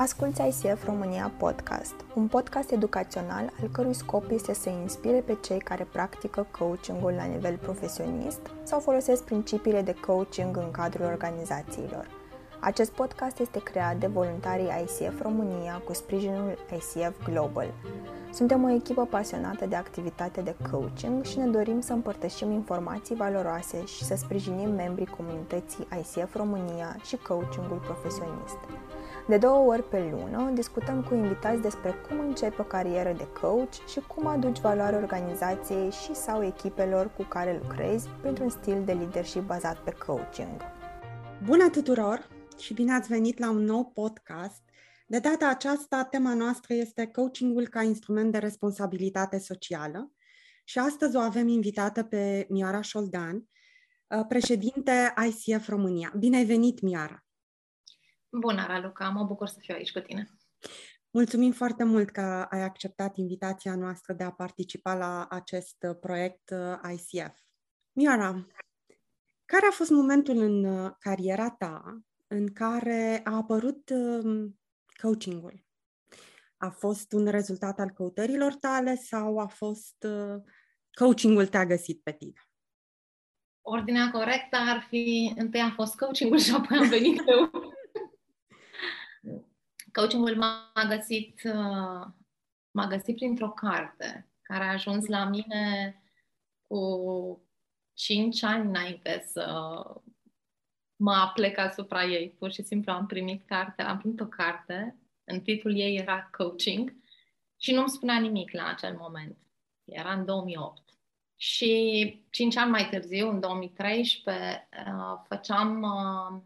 Asculți ICF România Podcast, un podcast educațional al cărui scop este să inspire pe cei care practică coachingul la nivel profesionist sau folosesc principiile de coaching în cadrul organizațiilor. Acest podcast este creat de voluntarii ICF România cu sprijinul ICF Global. Suntem o echipă pasionată de activitate de coaching și ne dorim să împărtășim informații valoroase și să sprijinim membrii comunității ICF România și coachingul profesionist. De două ori pe lună discutăm cu invitați despre cum începe o carieră de coach și cum aduci valoare organizației și sau echipelor cu care lucrezi printr-un stil de leadership bazat pe coaching. Bună tuturor și bine ați venit la un nou podcast. De data aceasta, tema noastră este coachingul ca instrument de responsabilitate socială și astăzi o avem invitată pe Miara Șoldan, președinte ICF România. Bine ai venit, Miara! Bună, Raluca, mă bucur să fiu aici cu tine. Mulțumim foarte mult că ai acceptat invitația noastră de a participa la acest proiect uh, ICF. Miara, care a fost momentul în uh, cariera ta în care a apărut um, coachingul? A fost un rezultat al căutărilor tale sau a fost uh, coachingul te-a găsit pe tine? Ordinea corectă ar fi întâi a fost coachingul și apoi am venit eu. Coachingul m-a găsit, uh, m-a găsit printr-o carte care a ajuns la mine cu 5 ani înainte să mă aplec asupra ei. Pur și simplu am primit carte, am primit o carte, în titlul ei era Coaching și nu-mi spunea nimic la acel moment. Era în 2008. Și cinci ani mai târziu, în 2013, uh, făceam, uh,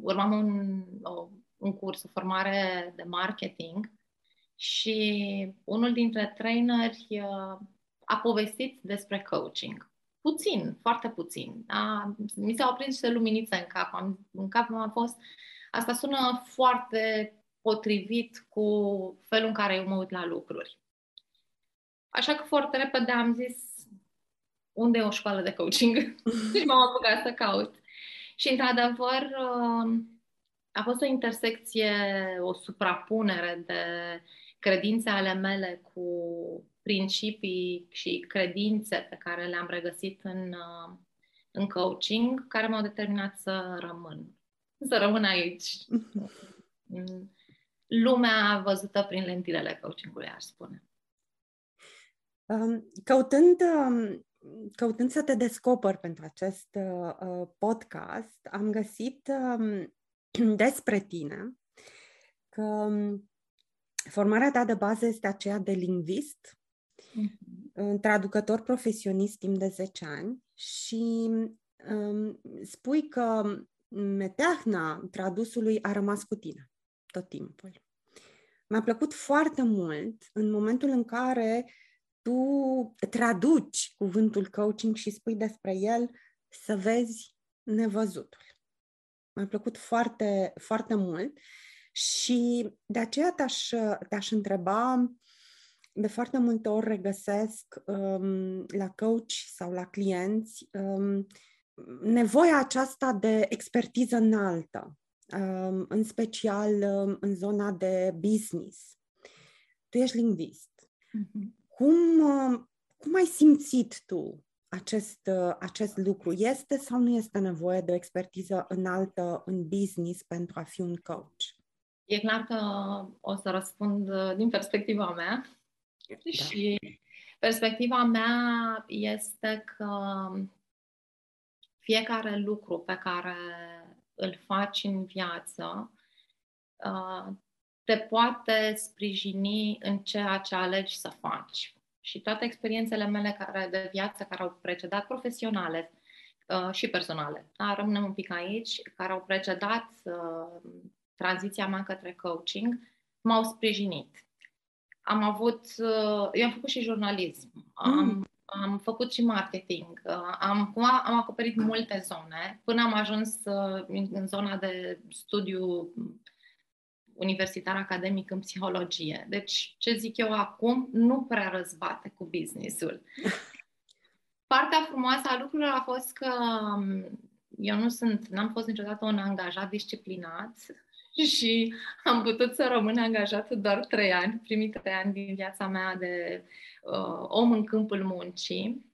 urmam un, o un curs, o formare de marketing și unul dintre traineri uh, a povestit despre coaching. Puțin, foarte puțin. Da? Mi s-au prins niște luminițe în cap. Am, în cap a fost... Asta sună foarte potrivit cu felul în care eu mă uit la lucruri. Așa că foarte repede am zis unde e o școală de coaching? și m-am apucat să caut. Și, într-adevăr, uh, a fost o intersecție, o suprapunere de credințe ale mele cu principii și credințe pe care le-am regăsit în, uh, în coaching, care m-au determinat să rămân. Să rămân aici. Lumea văzută prin lentilele coachingului, aș spune. Um, căutând, um, căutând să te descoper pentru acest uh, podcast, am găsit um, despre tine că um, formarea ta de bază este aceea de lingvist, mm-hmm. traducător profesionist timp de 10 ani și um, spui că meteahna tradusului a rămas cu tine tot timpul. Mi-a plăcut foarte mult în momentul în care tu traduci cuvântul coaching și spui despre el să vezi nevăzutul. Mi-a plăcut foarte, foarte mult și de aceea te-aș, te-aș întreba, de foarte multe ori regăsesc um, la coach sau la clienți um, nevoia aceasta de expertiză înaltă, um, în special um, în zona de business. Tu ești lingvist. Mm-hmm. Cum, uh, cum ai simțit tu acest, uh, acest lucru este sau nu este nevoie de o expertiză înaltă în business pentru a fi un coach? E clar că o să răspund uh, din perspectiva mea da. și perspectiva mea este că fiecare lucru pe care îl faci în viață uh, te poate sprijini în ceea ce alegi să faci și toate experiențele mele care, de viață care au precedat profesionale uh, și personale, da, rămânem un pic aici, care au precedat uh, tranziția mea către coaching, m-au sprijinit. Am avut, uh, eu am făcut și jurnalism, mm. am, am făcut și marketing, uh, am, am acoperit multe zone până am ajuns uh, în zona de studiu universitar academic în psihologie. Deci, ce zic eu acum, nu prea răzbate cu businessul. Partea frumoasă a lucrurilor a fost că um, eu nu sunt, n-am fost niciodată un angajat disciplinat și am putut să rămân angajată doar trei ani, primii trei ani din viața mea de uh, om în câmpul muncii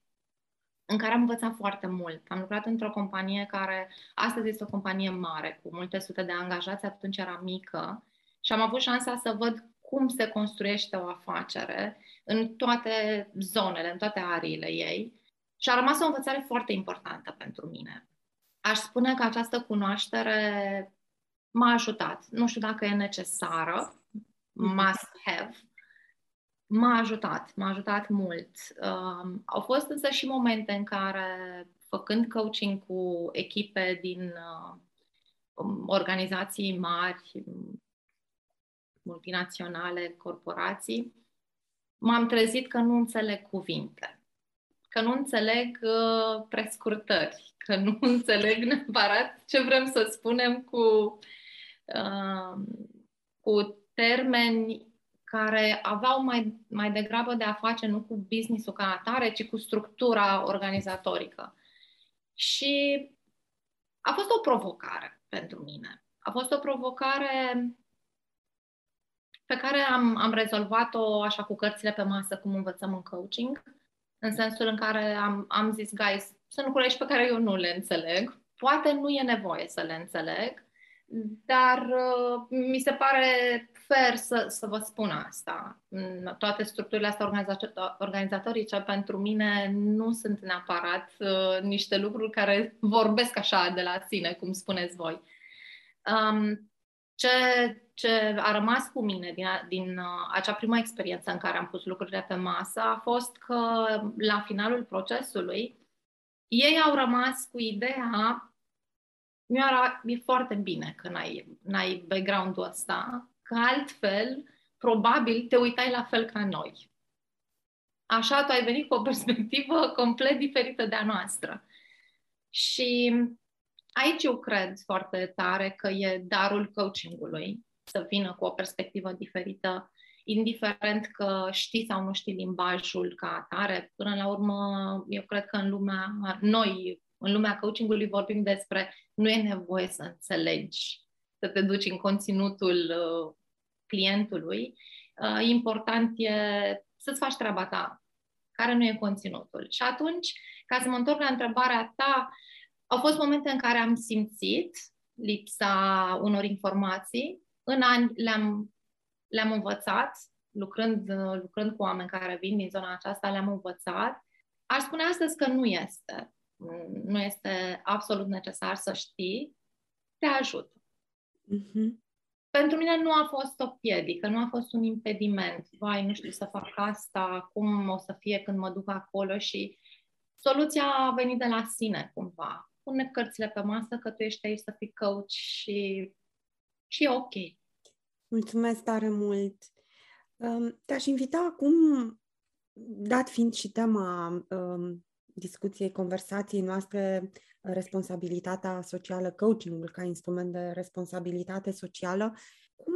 în care am învățat foarte mult. Am lucrat într-o companie care astăzi este o companie mare, cu multe sute de angajați, atunci era mică și am avut șansa să văd cum se construiește o afacere în toate zonele, în toate ariile ei. Și a rămas o învățare foarte importantă pentru mine. Aș spune că această cunoaștere m-a ajutat. Nu știu dacă e necesară, must have, m-a ajutat, m-a ajutat mult. Um, au fost însă și momente în care, făcând coaching cu echipe din uh, organizații mari, multinaționale, corporații, m-am trezit că nu înțeleg cuvinte, că nu înțeleg uh, prescurtări, că nu înțeleg neapărat ce vrem să spunem cu, uh, cu termeni care aveau mai, mai degrabă de a face nu cu business-ul ca atare, ci cu structura organizatorică. Și a fost o provocare pentru mine. A fost o provocare pe care am, am rezolvat-o așa cu cărțile pe masă, cum învățăm în coaching, în sensul în care am, am zis, guys, sunt lucruri pe care eu nu le înțeleg, poate nu e nevoie să le înțeleg, dar uh, mi se pare fair să, să vă spun asta. Toate structurile astea organizatorice pentru mine nu sunt neapărat uh, niște lucruri care vorbesc așa de la sine, cum spuneți voi. Um, ce, ce a rămas cu mine din, din uh, acea prima experiență în care am pus lucrurile pe masă a fost că la finalul procesului ei au rămas cu ideea mi-era, e foarte bine că n-ai, n-ai background-ul ăsta, că altfel, probabil, te uitai la fel ca noi. Așa tu ai venit cu o perspectivă complet diferită de a noastră. Și aici eu cred foarte tare că e darul coachingului să vină cu o perspectivă diferită, indiferent că știi sau nu știi limbajul ca atare. Până la urmă, eu cred că în lumea, noi, în lumea coachingului vorbim despre nu e nevoie să înțelegi, să te duci în conținutul uh, clientului. Uh, important e să-ți faci treaba ta, care nu e conținutul. Și atunci, ca să mă întorc la întrebarea ta, au fost momente în care am simțit lipsa unor informații. În ani le-am, le-am învățat, lucrând, lucrând cu oameni care vin din zona aceasta, le-am învățat. Aș spune astăzi că nu este. Nu este absolut necesar să știi. Te ajută. Mm-hmm. Pentru mine nu a fost o piedică, nu a fost un impediment. Vai, nu știu să fac asta, cum o să fie când mă duc acolo și soluția a venit de la sine cumva pune cărțile pe masă că tu ești aici să fii coach și, și e ok. Mulțumesc tare mult! Um, te-aș invita acum, dat fiind și tema um, discuției, conversației noastre, responsabilitatea socială, coachingul ca instrument de responsabilitate socială, cum,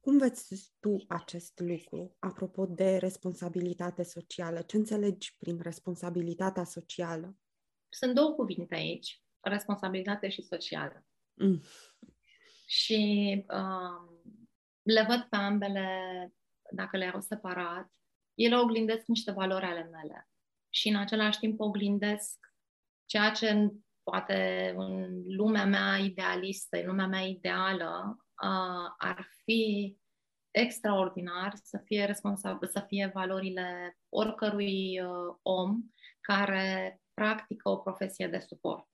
cum vezi tu acest lucru, apropo de responsabilitate socială? Ce înțelegi prin responsabilitatea socială? sunt două cuvinte aici, responsabilitate și socială. Mm. Și um, le văd pe ambele, dacă le iau separat, ele oglindesc niște valori ale mele și în același timp oglindesc ceea ce poate în lumea mea idealistă, în lumea mea ideală, uh, ar fi extraordinar să fie responsabil, să fie valorile oricărui uh, om care practică o profesie de suport.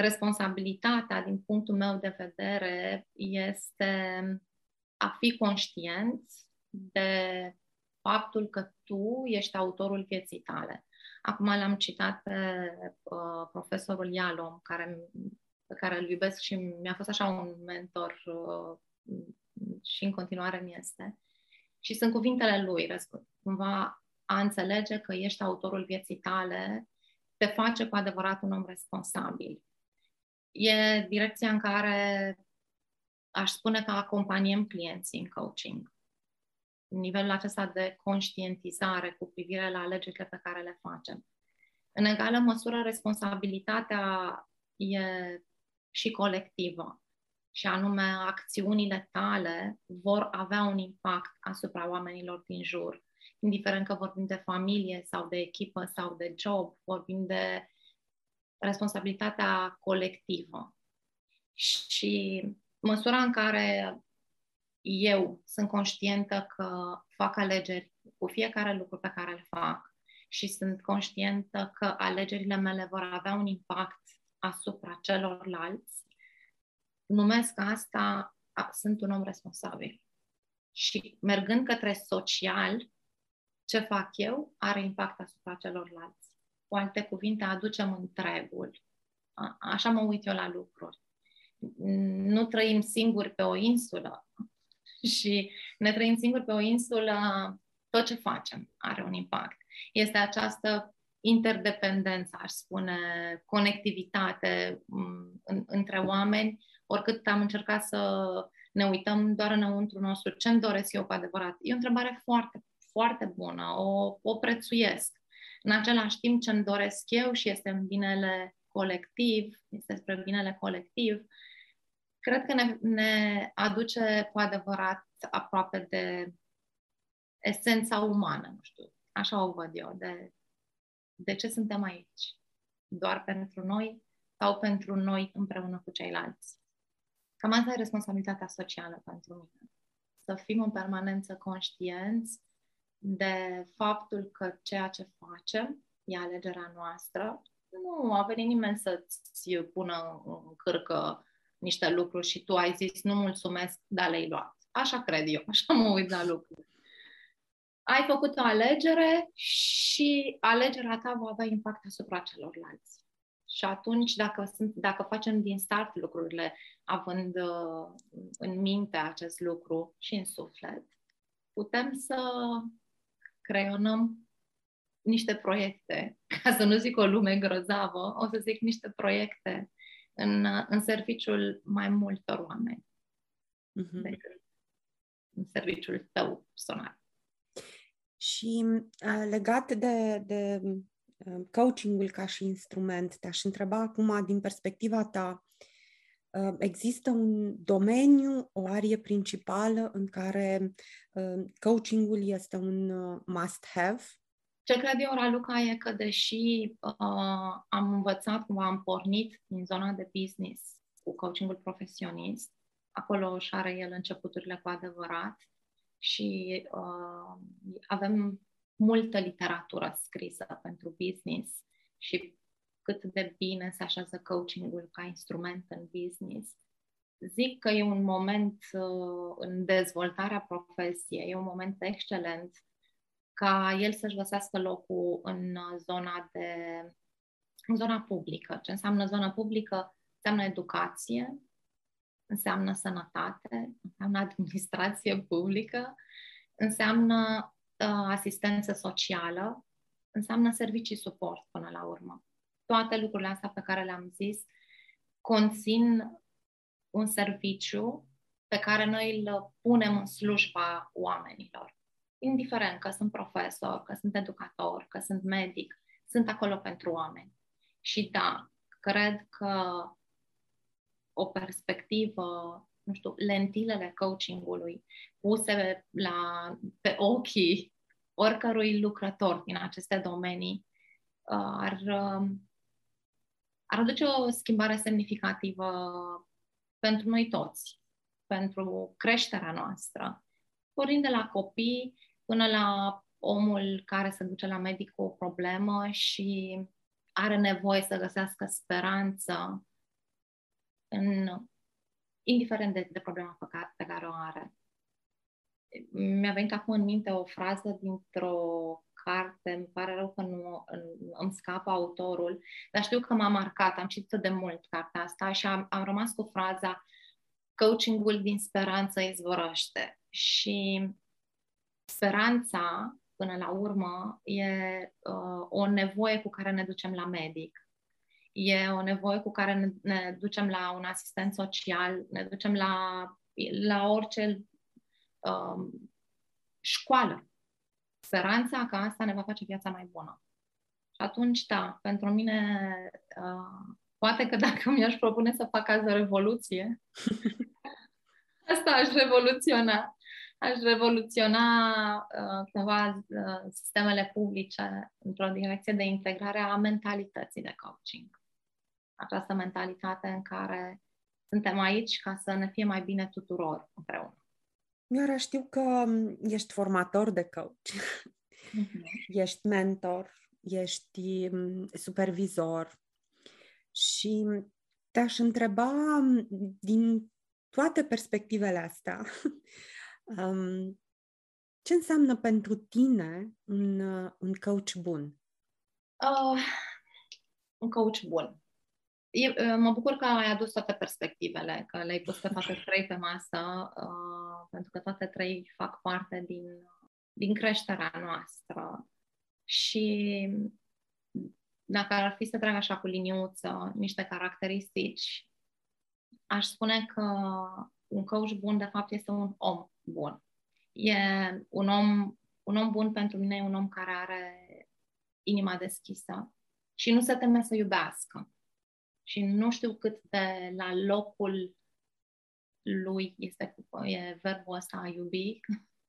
Responsabilitatea, din punctul meu de vedere, este a fi conștient de faptul că tu ești autorul vieții tale. Acum l-am citat pe uh, profesorul Ialom, care, pe care îl iubesc și mi-a fost așa un mentor uh, și în continuare mi este. Și sunt cuvintele lui, cumva a înțelege că ești autorul vieții tale te face cu adevărat un om responsabil. E direcția în care aș spune că acompaniem clienții în coaching. Nivelul acesta de conștientizare cu privire la alegerile pe care le facem. În egală măsură, responsabilitatea e și colectivă. și anume acțiunile tale vor avea un impact asupra oamenilor din jur. Indiferent că vorbim de familie sau de echipă sau de job, vorbim de responsabilitatea colectivă. Și măsura în care eu sunt conștientă că fac alegeri cu fiecare lucru pe care îl fac și sunt conștientă că alegerile mele vor avea un impact asupra celorlalți, numesc asta, a, sunt un om responsabil. Și mergând către social, ce fac eu are impact asupra celorlalți. Cu alte cuvinte, aducem întregul. A, așa mă uit eu la lucruri. Nu trăim singuri pe o insulă și ne trăim singuri pe o insulă, tot ce facem are un impact. Este această interdependență, aș spune, conectivitate mm, în, între oameni, oricât am încercat să ne uităm doar înăuntru nostru, ce-mi doresc eu cu adevărat. E o întrebare foarte, foarte bună, o, o prețuiesc. În același timp, ce-mi doresc eu și este în binele colectiv, este spre binele colectiv, cred că ne, ne aduce cu adevărat aproape de esența umană, nu știu, așa o văd eu, de, de ce suntem aici? Doar pentru noi sau pentru noi împreună cu ceilalți? Cam asta e responsabilitatea socială pentru mine. Să fim în permanență conștienți de faptul că ceea ce facem e alegerea noastră. Nu a venit nimeni să-ți pună în cârcă niște lucruri și tu ai zis nu mulțumesc, dar le-ai luat. Așa cred eu, așa mă uit la lucruri. Ai făcut o alegere și alegerea ta va avea impact asupra celorlalți. Și atunci, dacă, sunt, dacă facem din start lucrurile având uh, în minte acest lucru și în suflet, putem să creionăm niște proiecte, ca să nu zic o lume grozavă, o să zic niște proiecte în, în serviciul mai multor oameni uh-huh. decât în serviciul tău personal. Și uh, legat de, de uh, coachingul ca și instrument, te-aș întreba acum, din perspectiva ta, uh, există un domeniu, o arie principală în care uh, coachingul este un uh, must-have ce cred eu, Raluca, e că deși uh, am învățat cum am pornit din zona de business cu coachingul profesionist, acolo își are el începuturile cu adevărat și uh, avem multă literatură scrisă pentru business și cât de bine se așează coachingul ca instrument în business. Zic că e un moment uh, în dezvoltarea profesiei, e un moment excelent ca el să-și găsească locul în zona de în zona publică. Ce înseamnă zona publică? Înseamnă educație, înseamnă sănătate, înseamnă administrație publică, înseamnă uh, asistență socială, înseamnă servicii suport până la urmă. Toate lucrurile astea pe care le-am zis conțin un serviciu pe care noi îl punem în slujba oamenilor indiferent că sunt profesor, că sunt educator, că sunt medic, sunt acolo pentru oameni. Și da, cred că o perspectivă, nu știu, lentilele coachingului puse la, pe ochii oricărui lucrător din aceste domenii uh, ar, um, ar aduce o schimbare semnificativă pentru noi toți, pentru creșterea noastră. Pornind de la copii până la omul care se duce la medic cu o problemă și are nevoie să găsească speranță în, indiferent de, de problema pe care, pe care o are. Mi-a venit acum în minte o frază dintr-o carte, îmi pare rău că nu îmi scapă autorul, dar știu că m-a marcat, am citit de mult cartea asta și am, am rămas cu fraza coachingul din speranță izvorăște. Și speranța, până la urmă, e uh, o nevoie cu care ne ducem la medic. E o nevoie cu care ne, ne ducem la un asistent social, ne ducem la, la orice uh, școală. Speranța că asta ne va face viața mai bună. Și atunci, da, pentru mine uh, poate că dacă mi-aș propune să fac azi o revoluție, asta aș revoluționa. Aș revoluționa uh, cumva uh, sistemele publice într-o direcție de integrare a mentalității de coaching. Această mentalitate în care suntem aici ca să ne fie mai bine tuturor împreună. Iar știu că um, ești formator de coach, uh-huh. ești mentor, ești um, supervizor și te-aș întreba um, din toate perspectivele astea, ce înseamnă pentru tine un, uh, un coach bun? Uh, un coach bun. Eu, mă bucur că ai adus toate perspectivele, că le-ai pus pe toate trei pe masă, uh, pentru că toate trei fac parte din, din creșterea noastră. Și dacă ar fi să trag așa cu liniuță niște caracteristici, aș spune că un coach bun, de fapt, este un om bun. E un om, un om bun pentru mine e un om care are inima deschisă și nu se teme să iubească și nu știu cât de la locul lui este e verbul ăsta a iubi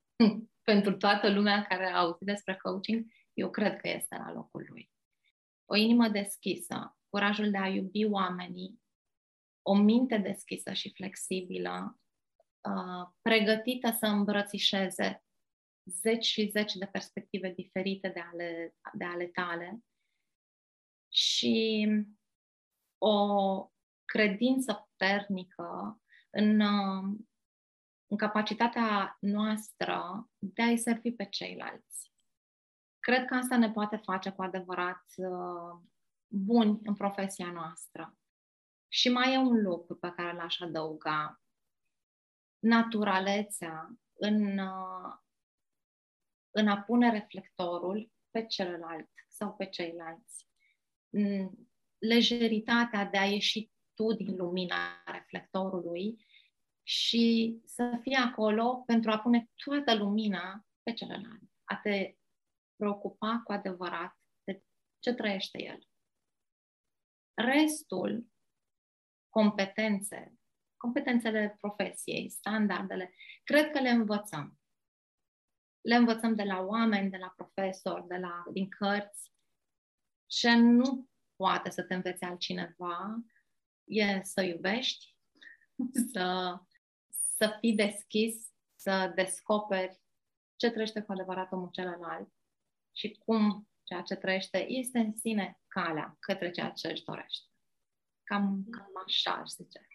pentru toată lumea care a auzit despre coaching, eu cred că este la locul lui. O inimă deschisă, curajul de a iubi oamenii, o minte deschisă și flexibilă, uh, pregătită să îmbrățișeze zeci și zeci de perspective diferite de ale, de ale tale și o credință puternică în, în capacitatea noastră de a-i servi pe ceilalți. Cred că asta ne poate face cu adevărat uh, buni în profesia noastră. Și mai e un lucru pe care l-aș adăuga. Naturalețea în, uh, în a pune reflectorul pe celălalt sau pe ceilalți lejeritatea de a ieși tu din lumina reflectorului și să fii acolo pentru a pune toată lumina pe celălalt, a te preocupa cu adevărat de ce trăiește el. Restul, competențe, competențele profesiei, standardele, cred că le învățăm. Le învățăm de la oameni, de la profesori, de la, din cărți, ce nu poate să te învețe altcineva e să iubești, să, să fii deschis, să descoperi ce trăiește cu adevărat omul celălalt și cum ceea ce trăiește este în sine calea către ceea ce își dorește. Cam, cam așa aș zice.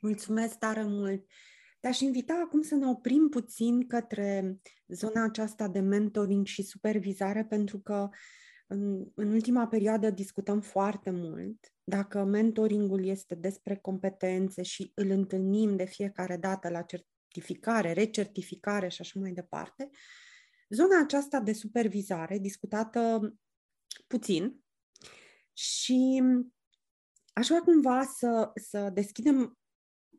Mulțumesc tare mult! Te-aș invita acum să ne oprim puțin către zona aceasta de mentoring și supervizare, pentru că uh, în, în ultima perioadă discutăm foarte mult dacă mentoringul este despre competențe și îl întâlnim de fiecare dată la certificare, recertificare și așa mai departe. Zona aceasta de supervizare, discutată puțin, și aș vrea cumva să, să deschidem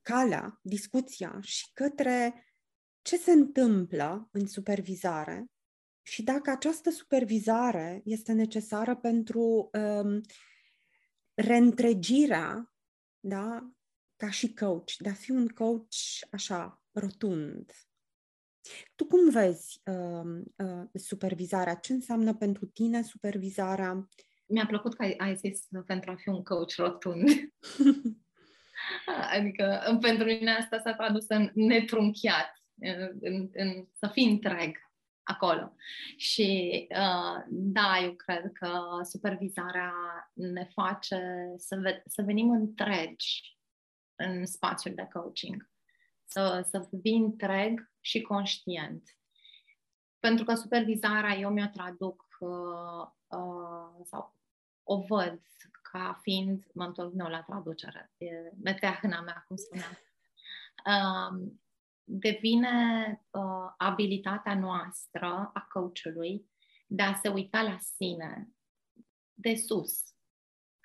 calea, discuția și către ce se întâmplă în supervizare și dacă această supervizare este necesară pentru um, reîntregirea, da, ca și coach, de a fi un coach așa, rotund. Tu cum vezi uh, uh, supervizarea? Ce înseamnă pentru tine supervizarea? Mi-a plăcut că ai, ai zis pentru a fi un coach rotund. adică pentru mine asta s-a tradus în netrunchiat, în, în, în, să fii întreg acolo. Și uh, da, eu cred că supervizarea ne face să, ve- să venim întregi în spațiul de coaching. Să, să vii întreg și conștient. Pentru că supervizarea eu mi-o traduc uh, uh, sau o văd ca fiind, mă întorc nou la traducere, e meteahna mea, cum spuneam. Uh, devine uh, abilitatea noastră a coachului de a se uita la sine de sus.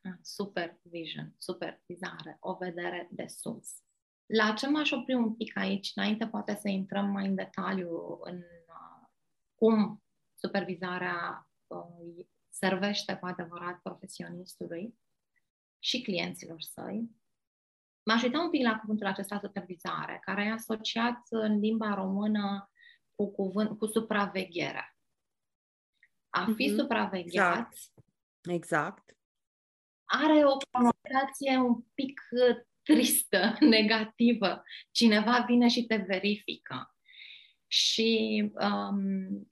Ah, supervision, supervizare, o vedere de sus. La ce m-aș opri un pic aici, înainte poate să intrăm mai în detaliu în uh, cum supervizarea uh, servește cu adevărat profesionistului, și clienților săi. M-aș uita un pic la cuvântul acesta supervizare, care e asociat în limba română cu, cuvânt, cu supraveghere. A fi mm-hmm. supravegheat exact. exact. are o conotație un pic uh, tristă, negativă. Cineva vine și te verifică. Și um,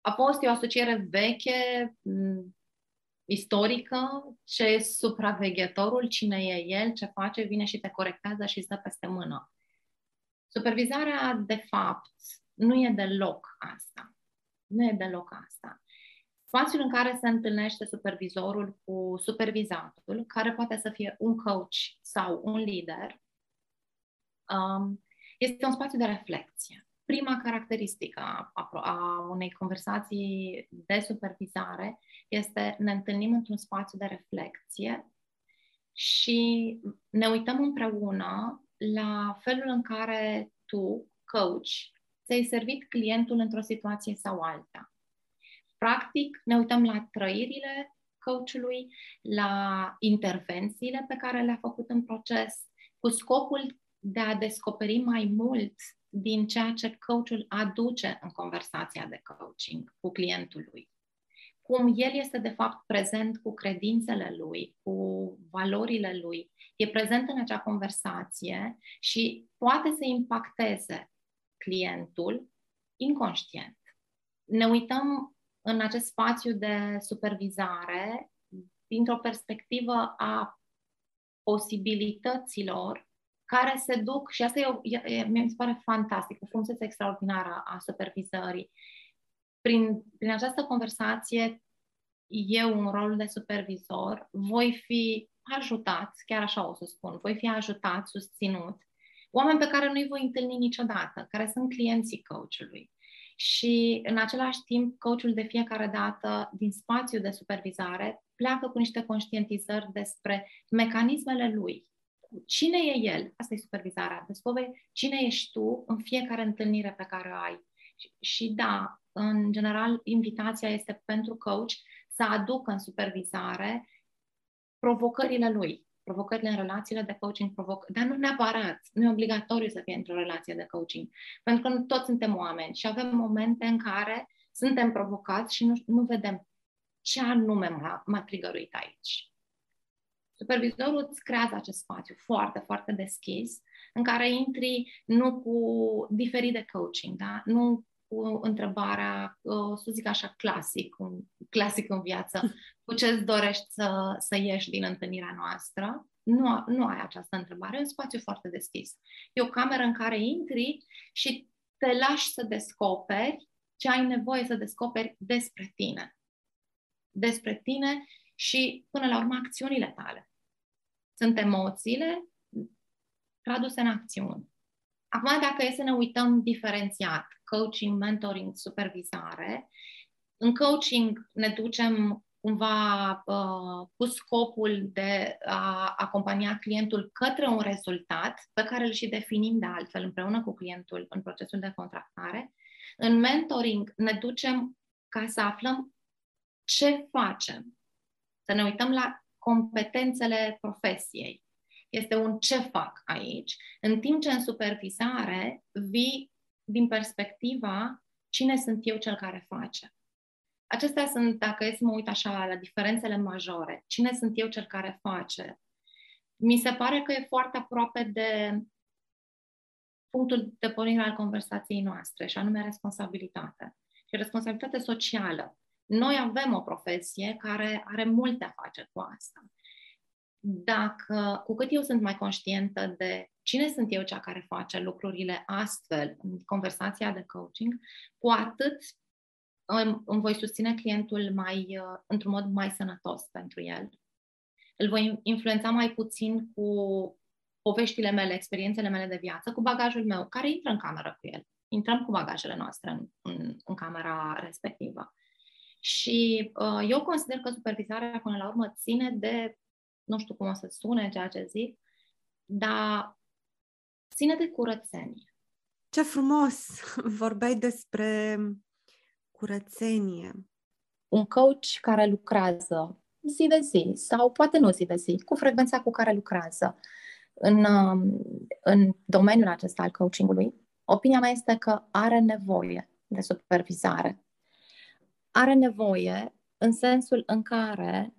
a fost o asociere veche, istorică, ce e supraveghetorul, cine e el, ce face, vine și te corectează și stă peste mână. Supervizarea, de fapt, nu e deloc asta. Nu e deloc asta. Spațiul în care se întâlnește supervizorul cu supervizatul, care poate să fie un coach sau un lider, um, este un spațiu de reflexie. Prima caracteristică a, a, a unei conversații de supervizare este ne întâlnim într-un spațiu de reflexie și ne uităm împreună la felul în care tu, coach, ți-ai servit clientul într-o situație sau alta. Practic, ne uităm la trăirile coachului, la intervențiile pe care le-a făcut în proces, cu scopul de a descoperi mai mult din ceea ce coachul aduce în conversația de coaching cu clientul lui. Cum el este, de fapt, prezent cu credințele lui, cu valorile lui, e prezent în acea conversație și poate să impacteze clientul inconștient. Ne uităm în acest spațiu de supervizare dintr-o perspectivă a posibilităților care se duc, și asta e, o, e, mi se pare fantastic, o frumusețe extraordinară a supervizării. Prin, prin această conversație, eu, în rol de supervizor, voi fi ajutat, chiar așa o să spun, voi fi ajutat, susținut, oameni pe care nu-i voi întâlni niciodată, care sunt clienții coachului. Și, în același timp, coachul de fiecare dată, din spațiu de supervizare, pleacă cu niște conștientizări despre mecanismele lui, cine e el? Asta e supervizarea. Descoperi cine ești tu în fiecare întâlnire pe care o ai. Și, și da, în general, invitația este pentru coach să aducă în supervizare provocările lui, provocările în relațiile de coaching, provoc... dar nu neapărat, nu e obligatoriu să fie într-o relație de coaching, pentru că nu toți suntem oameni și avem momente în care suntem provocați și nu, nu vedem ce anume m-a, m-a trigăruit aici. Supervizorul îți creează acest spațiu foarte, foarte deschis, în care intri nu cu diferit de coaching, da? nu cu întrebarea, să zic așa, clasic, un clasic în viață, cu ce îți dorești să, să ieși din întâlnirea noastră. Nu, nu ai această întrebare, e un spațiu foarte deschis. E o cameră în care intri și te lași să descoperi ce ai nevoie să descoperi despre tine. Despre tine și, până la urmă, acțiunile tale. Sunt emoțiile traduse în acțiuni. Acum, dacă e să ne uităm diferențiat, coaching, mentoring, supervizare, în coaching ne ducem cumva uh, cu scopul de a acompania clientul către un rezultat pe care îl și definim de altfel împreună cu clientul în procesul de contractare. În mentoring ne ducem ca să aflăm ce facem, să ne uităm la competențele profesiei. Este un ce fac aici, în timp ce în supervizare vii din perspectiva cine sunt eu cel care face. Acestea sunt, dacă e să mă uit așa la diferențele majore, cine sunt eu cel care face, mi se pare că e foarte aproape de punctul de pornire al conversației noastre, și anume responsabilitate. Și responsabilitate socială. Noi avem o profesie care are multe a face cu asta. Dacă, cu cât eu sunt mai conștientă de cine sunt eu cea care face lucrurile astfel în conversația de coaching, cu atât îmi, îmi voi susține clientul mai, într-un mod mai sănătos pentru el. Îl voi influența mai puțin cu poveștile mele, experiențele mele de viață, cu bagajul meu, care intră în cameră cu el. Intrăm cu bagajele noastre în, în, în camera respectivă. Și uh, eu consider că supervizarea, până la urmă, ține de, nu știu cum o să sune ceea ce zic, dar ține de curățenie. Ce frumos! Vorbeai despre curățenie. Un coach care lucrează zi de zi sau poate nu zi de zi, cu frecvența cu care lucrează în, um, în domeniul acesta al coachingului, opinia mea este că are nevoie de supervizare. Are nevoie în sensul în care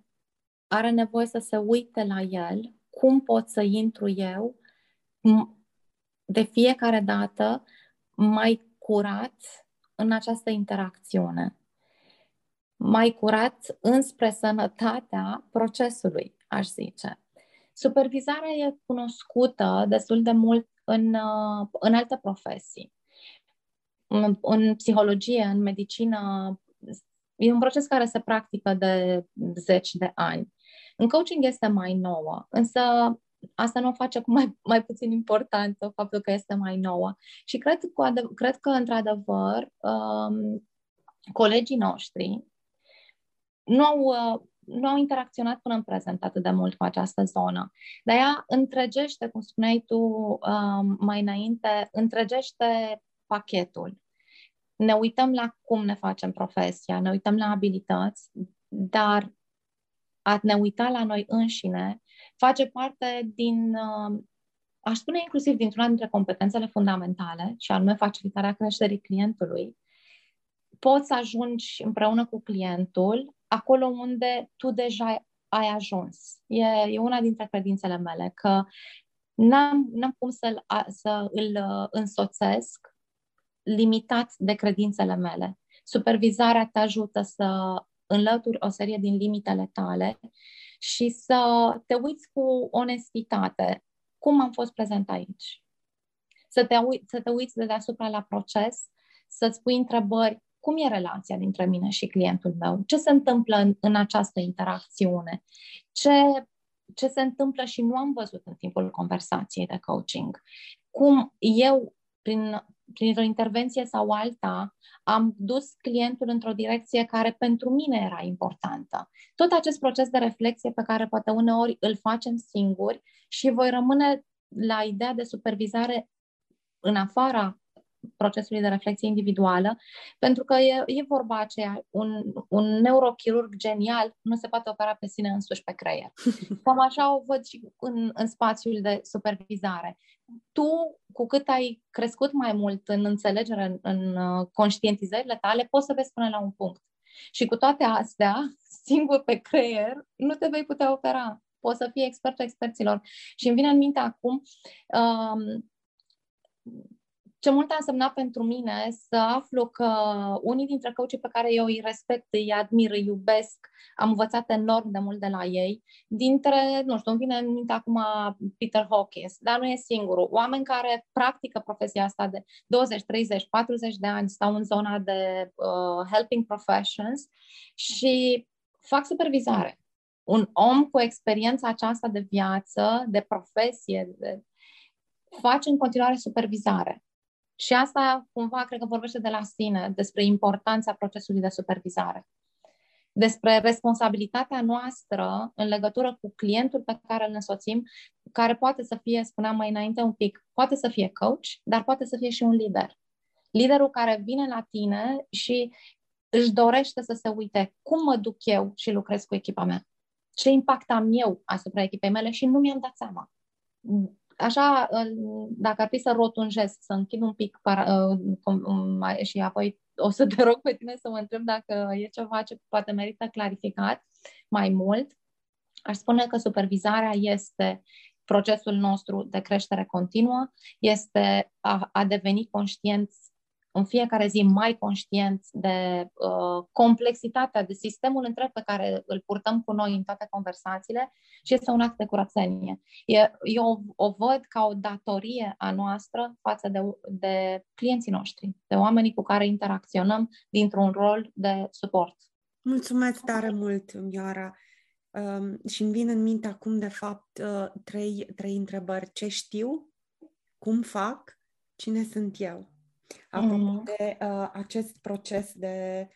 are nevoie să se uite la el, cum pot să intru eu de fiecare dată mai curat în această interacțiune. Mai curat înspre sănătatea procesului, aș zice. Supervizarea e cunoscută destul de mult în, uh, în alte profesii. În, în psihologie, în medicină, e un proces care se practică de zeci de ani. În coaching este mai nouă, însă asta nu o face cu mai, mai puțin importantă faptul că este mai nouă. Și cred, cu adev- cred că, într-adevăr, um, colegii noștri nu au, uh, nu au interacționat până în prezent atât de mult cu această zonă. Dar ea întregește, cum spuneai tu um, mai înainte, întregește pachetul. Ne uităm la cum ne facem profesia, ne uităm la abilități, dar a ne uita la noi înșine face parte din, uh, aș spune inclusiv dintr-una dintre competențele fundamentale, și anume facilitarea creșterii clientului. Poți să ajungi împreună cu clientul acolo unde tu deja ai ajuns. E, e una dintre credințele mele, că n-am, n-am cum să-l, să îl uh, însoțesc limitat de credințele mele. Supervizarea te ajută să înlături o serie din limitele tale și să te uiți cu onestitate cum am fost prezent aici. Să te, uiți, să te uiți de deasupra la proces, să-ți pui întrebări cum e relația dintre mine și clientul meu? Ce se întâmplă în, în această interacțiune? Ce, ce se întâmplă și nu am văzut în timpul conversației de coaching? Cum eu, prin, prin o intervenție sau alta, am dus clientul într-o direcție care pentru mine era importantă. Tot acest proces de reflexie pe care poate uneori îl facem singuri și voi rămâne la ideea de supervizare în afara procesului de reflexie individuală, pentru că e, e vorba aceea, un, un neurochirurg genial nu se poate opera pe sine însuși pe creier. Cam așa o văd și în, în spațiul de supervizare. Tu, cu cât ai crescut mai mult în înțelegere, în, în uh, conștientizările tale, poți să vezi până la un punct. Și cu toate astea, singur pe creier, nu te vei putea opera. Poți să fii expertul experților. Și îmi vine în minte acum, um, ce mult a însemnat pentru mine să aflu că unii dintre coachii pe care eu îi respect, îi admir, îi iubesc, am învățat enorm de mult de la ei, dintre, nu știu, îmi vine în minte acum Peter Hawkins, dar nu e singurul. Oameni care practică profesia asta de 20, 30, 40 de ani, stau în zona de uh, helping professions și fac supervizare. Un om cu experiența aceasta de viață, de profesie, de, face în continuare supervizare. Și asta cumva cred că vorbește de la sine despre importanța procesului de supervizare. Despre responsabilitatea noastră în legătură cu clientul pe care îl însoțim, care poate să fie, spuneam mai înainte un pic, poate să fie coach, dar poate să fie și un lider. Liderul care vine la tine și își dorește să se uite cum mă duc eu și lucrez cu echipa mea. Ce impact am eu asupra echipei mele și nu mi-am dat seama așa, dacă ar fi să rotunjesc, să închid un pic para, uh, și apoi o să te rog pe tine să mă întreb dacă e ceva ce poate merită clarificat mai mult, aș spune că supervizarea este procesul nostru de creștere continuă, este a, a deveni conștienți în fiecare zi mai conștienți de uh, complexitatea, de sistemul întreg pe care îl purtăm cu noi în toate conversațiile și este un act de curățenie. E, eu o văd ca o datorie a noastră față de, de clienții noștri, de oamenii cu care interacționăm dintr-un rol de suport. Mulțumesc tare mult, Mioara. Um, și îmi vin în minte acum, de fapt, uh, trei, trei întrebări. Ce știu? Cum fac? Cine sunt eu? Apropo mm. de uh, acest proces de,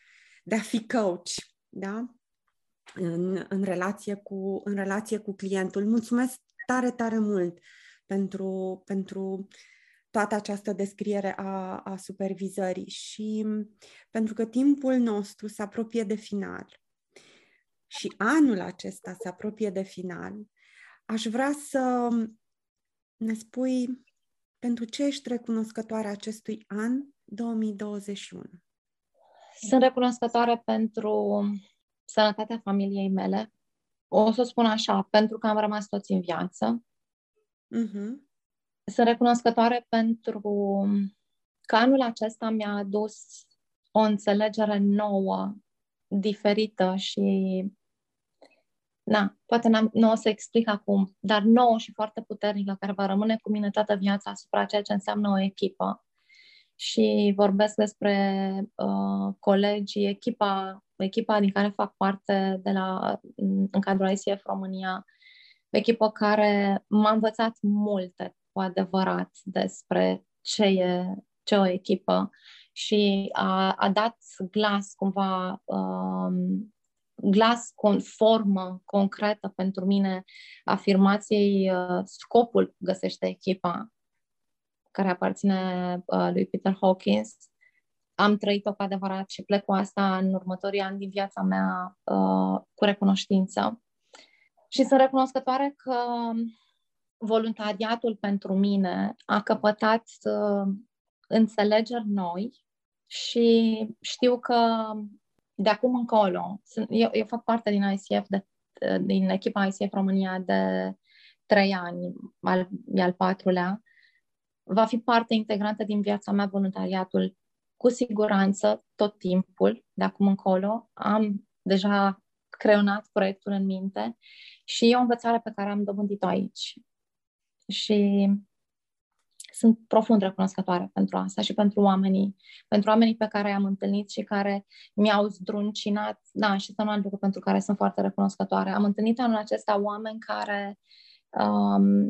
de a fi coach, da? În, în, relație cu, în relație cu clientul. Mulțumesc tare, tare mult pentru, pentru toată această descriere a, a supervizării și pentru că timpul nostru se apropie de final. și anul acesta se apropie de final, aș vrea să ne spui pentru ce ești recunoscătoare acestui an 2021. Sunt recunoscătoare pentru sănătatea familiei mele. O să spun așa, pentru că am rămas toți în viață. Uh-huh. Sunt recunoscătoare pentru că anul acesta mi-a adus o înțelegere nouă, diferită și na, poate nu o să explic acum, dar nouă și foarte puternică, care va rămâne cu mine toată viața asupra ceea ce înseamnă o echipă. Și vorbesc despre uh, colegii, echipa, echipa din care fac parte de la, în cadrul ICF România, echipă care m-a învățat multe, cu adevărat, despre ce e, ce o echipă și a, a dat glas cumva um, glas con formă concretă pentru mine afirmației uh, scopul găsește echipa care aparține uh, lui Peter Hawkins. Am trăit-o cu adevărat și plec cu asta în următorii ani din viața mea uh, cu recunoștință. Și sunt recunoscătoare că voluntariatul pentru mine a căpătat uh, înțelegeri noi și știu că de acum încolo, sunt, eu, eu fac parte din ICF, de, din echipa ICF România de trei ani, al, e al patrulea, va fi parte integrantă din viața mea voluntariatul cu siguranță tot timpul, de acum încolo. Am deja creionat proiectul în minte și e o învățare pe care am dobândit-o aici. Și sunt profund recunoscătoare pentru asta și pentru oamenii, pentru oamenii pe care i-am întâlnit și care mi-au zdruncinat, da, și să nu lucru pentru care sunt foarte recunoscătoare. Am întâlnit anul acesta oameni care um,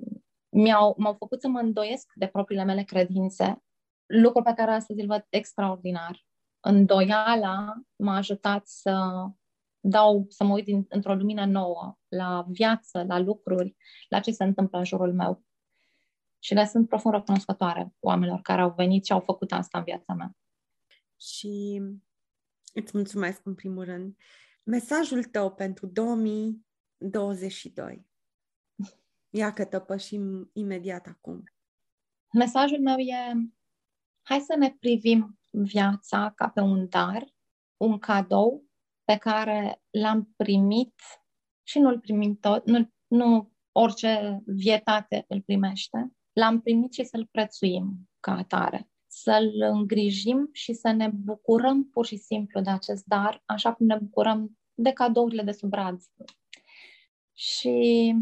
mi-au, m-au făcut să mă îndoiesc de propriile mele credințe, lucru pe care astăzi îl văd extraordinar. Îndoiala m-a ajutat să dau, să mă uit din, într-o lumină nouă la viață, la lucruri, la ce se întâmplă în jurul meu și le sunt profund recunoscătoare oamenilor care au venit și au făcut asta în viața mea. Și îți mulțumesc în primul rând. Mesajul tău pentru 2022. Ia că tăpășim imediat acum. Mesajul meu e hai să ne privim viața ca pe un dar, un cadou pe care l-am primit și nu-l primim tot, nu, nu orice vietate îl primește, l-am primit și să-l prețuim ca atare. Să-l îngrijim și să ne bucurăm pur și simplu de acest dar, așa cum ne bucurăm de cadourile de sub brad. Și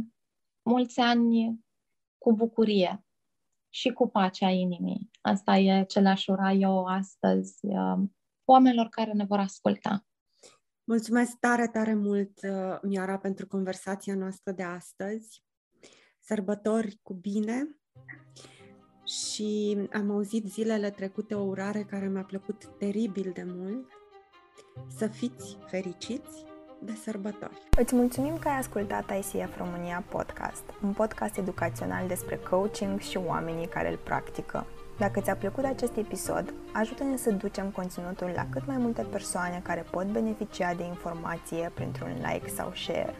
mulți ani cu bucurie și cu pacea inimii. Asta e ce le-aș ura eu astăzi uh, oamenilor care ne vor asculta. Mulțumesc tare, tare mult, uh, Miara, pentru conversația noastră de astăzi. Sărbători cu bine și am auzit zilele trecute o urare care mi-a plăcut teribil de mult. Să fiți fericiți de sărbători! Îți mulțumim că ai ascultat ICF România Podcast, un podcast educațional despre coaching și oamenii care îl practică. Dacă ți-a plăcut acest episod, ajută-ne să ducem conținutul la cât mai multe persoane care pot beneficia de informație printr-un like sau share.